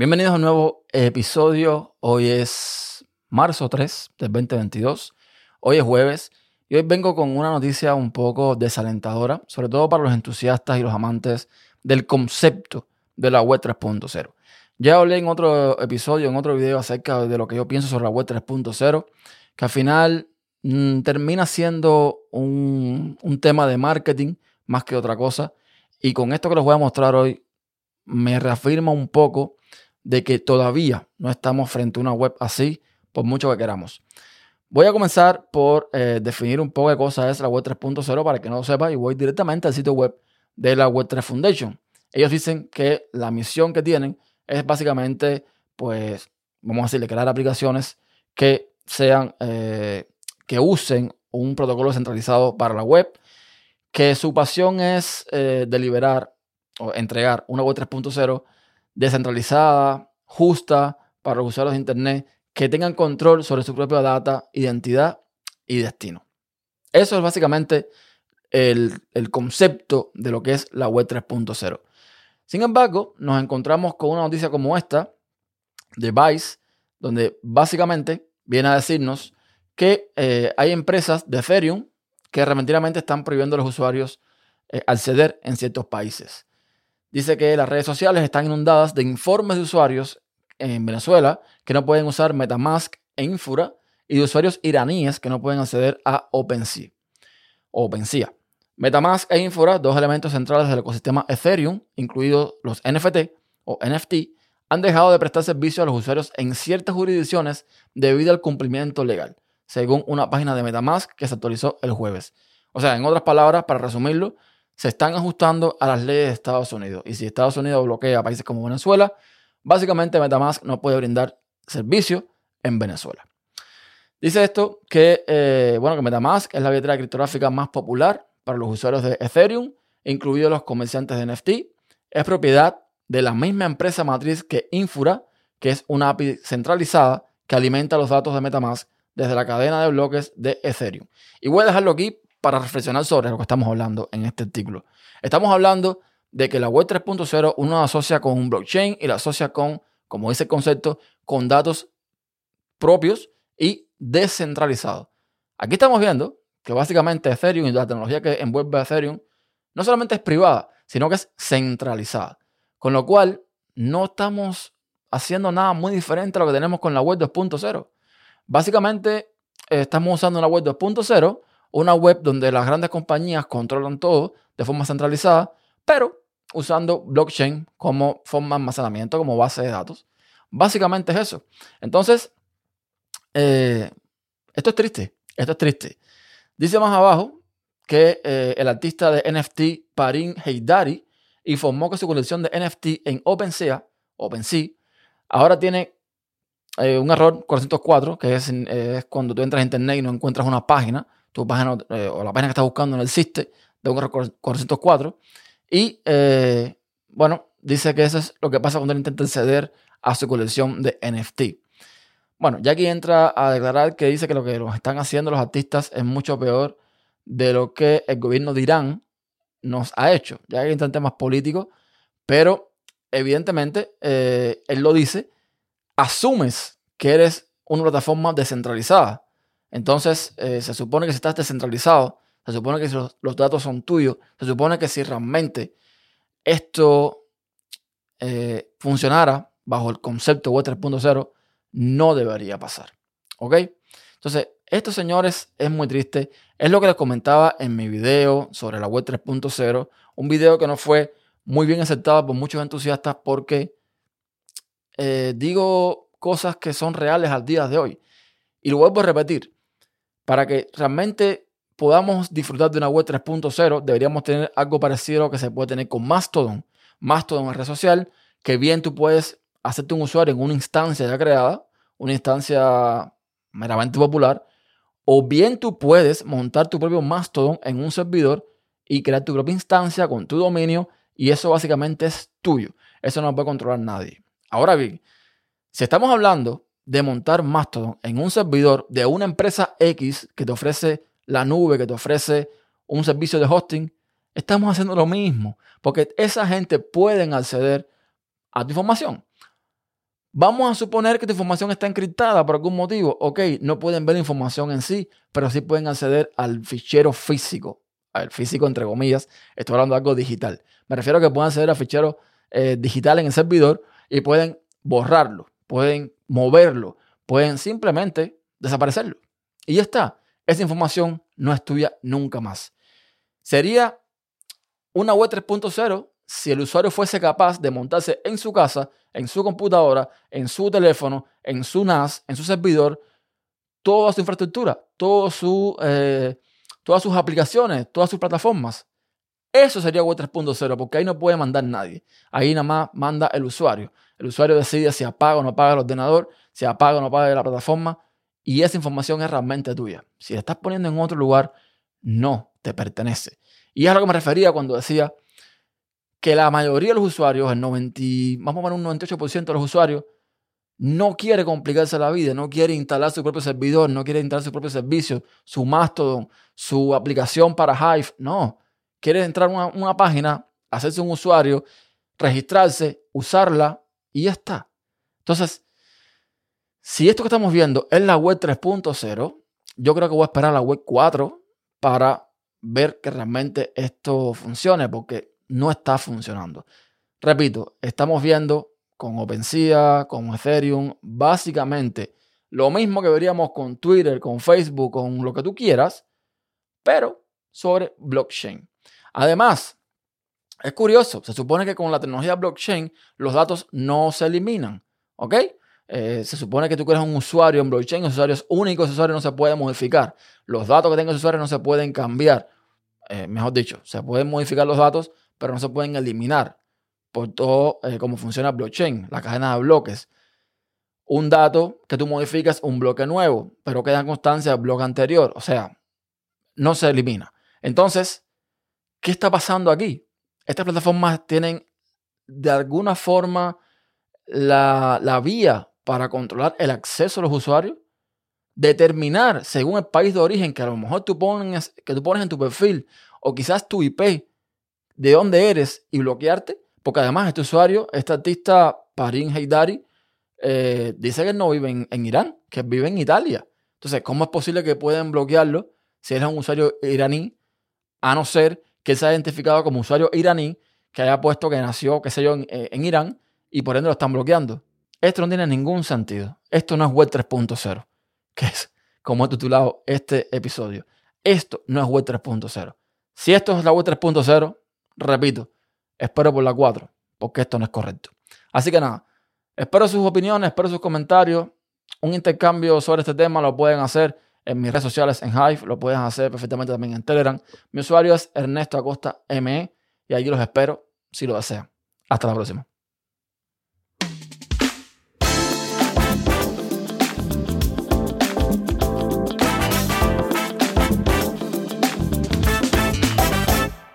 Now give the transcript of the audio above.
Bienvenidos a un nuevo episodio. Hoy es marzo 3 del 2022. Hoy es jueves y hoy vengo con una noticia un poco desalentadora, sobre todo para los entusiastas y los amantes del concepto de la web 3.0. Ya hablé en otro episodio, en otro video acerca de lo que yo pienso sobre la web 3.0, que al final mm, termina siendo un, tema de marketing más que otra cosa. Y con esto que les voy a mostrar hoy, me reafirma un poco de que todavía no estamos frente a una web así, por mucho que queramos. Voy a comenzar por eh, definir un poco de cosas es la web 3.0 para que no lo sepa y voy directamente al sitio web de la Web 3 Foundation. Ellos dicen que la misión que tienen es básicamente, pues, vamos a decirle, crear aplicaciones que sean, eh, que usen un protocolo centralizado para la web, que su pasión es eh, deliberar o entregar una web 3.0 descentralizada, justa para los usuarios de Internet, que tengan control sobre su propia data, identidad y destino. Eso es básicamente el, concepto de lo que es la web 3.0. Sin embargo, nos encontramos con una noticia como esta de Vice, donde básicamente viene a decirnos que eh, hay empresas de Ethereum que repentinamente están prohibiendo a los usuarios eh, acceder en ciertos países. Dice que las redes sociales están inundadas de informes de usuarios en Venezuela que no pueden usar Metamask e Infura y de usuarios iraníes que no pueden acceder a OpenSea. OpenSea. Metamask e Infura, dos elementos centrales del ecosistema Ethereum, incluidos los NFT o NFT, han dejado de prestar servicio a los usuarios en ciertas jurisdicciones debido al cumplimiento legal, según una página de Metamask que se actualizó el jueves. O sea, en otras palabras, para resumirlo, se están ajustando a las leyes de Estados Unidos. Y si Estados Unidos bloquea países como Venezuela, básicamente Metamask no puede brindar servicio en Venezuela. Dice esto que, eh, bueno, que Metamask es la billetera criptográfica más popular para los usuarios de Ethereum, incluidos los comerciantes de NFT. Es propiedad de la misma empresa matriz que Infura, que es una API centralizada que alimenta los datos de Metamask desde la cadena de bloques de Ethereum. Y voy a dejarlo aquí para reflexionar sobre lo que estamos hablando en este artículo. Estamos hablando de que la web 3.0 uno asocia con un blockchain y la asocia con, como dice el concepto, con datos propios y descentralizados. Aquí estamos viendo que básicamente Ethereum y la tecnología que envuelve Ethereum no solamente es privada, sino que es centralizada. Con lo cual, no estamos haciendo nada muy diferente a lo que tenemos con la web 2.0. Básicamente, eh, estamos usando una web 2.0 una web donde las grandes compañías controlan todo de forma centralizada, pero usando blockchain como forma de almacenamiento, como base de datos. Básicamente es eso. Entonces, eh, esto es triste, esto es triste. Dice más abajo que eh, el artista de NFT Parin Heidari informó que su colección de NFT en OpenSea, OpenSea ahora tiene eh, un error 404, que es, es, cuando tú entras a internet y no encuentras una página tu página eh, o la página que estás buscando no existe, de un error 404. Y eh, bueno, dice que eso es lo que pasa cuando él intenta acceder a su colección de NFT. Bueno, ya aquí entra a declarar que dice que lo que los están haciendo los artistas es mucho peor de lo que el gobierno de Irán nos ha hecho. Ya que entra en temas políticos, pero evidentemente eh, él lo dice, asumes que eres una plataforma descentralizada. Entonces, eh, se supone que si estás descentralizado, se supone que los, datos son tuyos, se supone que si realmente esto eh, funcionara bajo el concepto web 3.0, no debería pasar. ¿Ok? Entonces, esto, señores, es muy triste. Es lo que les comentaba en mi video sobre la web 3.0. Un video que no fue muy bien aceptado por muchos entusiastas porque eh, digo cosas que son reales al día de hoy. Y lo vuelvo a repetir. Para que realmente podamos disfrutar de una web 3.0, deberíamos tener algo parecido a lo que se puede tener con Mastodon. Mastodon es red social que bien tú puedes hacerte un usuario en una instancia ya creada, una instancia meramente popular, o bien tú puedes montar tu propio Mastodon en un servidor y crear tu propia instancia con tu dominio y eso básicamente es tuyo. Eso no lo puede controlar nadie. Ahora bien, si estamos hablando de montar Mastodon en un servidor de una empresa X que te ofrece la nube, que te ofrece un servicio de hosting, estamos haciendo lo mismo, porque esa gente puede acceder a tu información. Vamos a suponer que tu información está encriptada por algún motivo. Ok, no pueden ver la información en sí, pero sí pueden acceder al fichero físico. Al físico, entre comillas. Estoy hablando de algo digital. Me refiero a que pueden acceder al fichero eh, digital en el servidor y pueden borrarlo, pueden moverlo, pueden simplemente desaparecerlo. Y ya está. Esa información no es tuya nunca más. Sería una web 3.0 si el usuario fuese capaz de montarse en su casa, en su computadora, en su teléfono, en su NAS, en su servidor, toda su infraestructura, su, eh, todas sus aplicaciones, todas sus plataformas. Eso sería web 3.0, porque ahí no puede mandar nadie. Ahí nada más manda el usuario. El usuario decide si apaga o no apaga el ordenador, si apaga o no apaga la plataforma, y esa información es realmente tuya. Si la estás poniendo en otro lugar, no te pertenece. Y es a lo que me refería cuando decía que la mayoría de los usuarios, el 90, vamos a poner un 98% de los usuarios, no quiere complicarse la vida, no quiere instalar su propio servidor, no quiere instalar su propio servicio, su Mastodon, su aplicación para Hive. No, quiere entrar a una, página, hacerse un usuario, registrarse, usarla y ya está. Entonces, si esto que estamos viendo es la web 3.0, yo creo que voy a esperar la web 4 para ver que realmente esto funcione, porque no está funcionando. Repito, estamos viendo con OpenSea, con Ethereum, básicamente lo mismo que veríamos con Twitter, con Facebook, con lo que tú quieras, pero sobre blockchain. Además, es curioso, se supone que con la tecnología blockchain los datos no se eliminan, ¿ok? Eh, se supone que tú eres un usuario en blockchain, ese usuario es único, ese usuario no se puede modificar. Los datos que tenga ese usuario no se pueden cambiar. Eh, mejor dicho, se pueden modificar los datos, pero no se pueden eliminar por todo eh, cómo funciona blockchain, la cadena de bloques. Un dato que tú modificas, un bloque nuevo, pero queda en constancia del bloque anterior. O sea, no se elimina. Entonces, ¿qué está pasando aquí? Estas plataformas tienen de alguna forma la, la vía para controlar el acceso a los usuarios, determinar según el país de origen que a lo mejor tú pones, que tú pones en tu perfil o quizás tu IP de dónde eres y bloquearte, porque además este usuario, este artista Parin Heidari, eh, dice que no vive en, Irán, que vive en Italia. Entonces, ¿cómo es posible que puedan bloquearlo si eres un usuario iraní, a no ser que él se haya identificado como usuario iraní, que haya puesto que nació, qué sé yo, en, eh, en Irán y por ende lo están bloqueando? Esto no tiene ningún sentido. Esto no es Web 3.0, que es como he titulado este episodio. Esto no es Web 3.0. Si esto es la Web 3.0, repito, espero por la 4, porque esto no es correcto. Así que nada, espero sus opiniones, espero sus comentarios. Un intercambio sobre este tema lo pueden hacer en mis redes sociales en Hive, lo pueden hacer perfectamente también en Telegram. Mi usuario es Ernesto Acosta ME y allí los espero si lo desean. Hasta la próxima.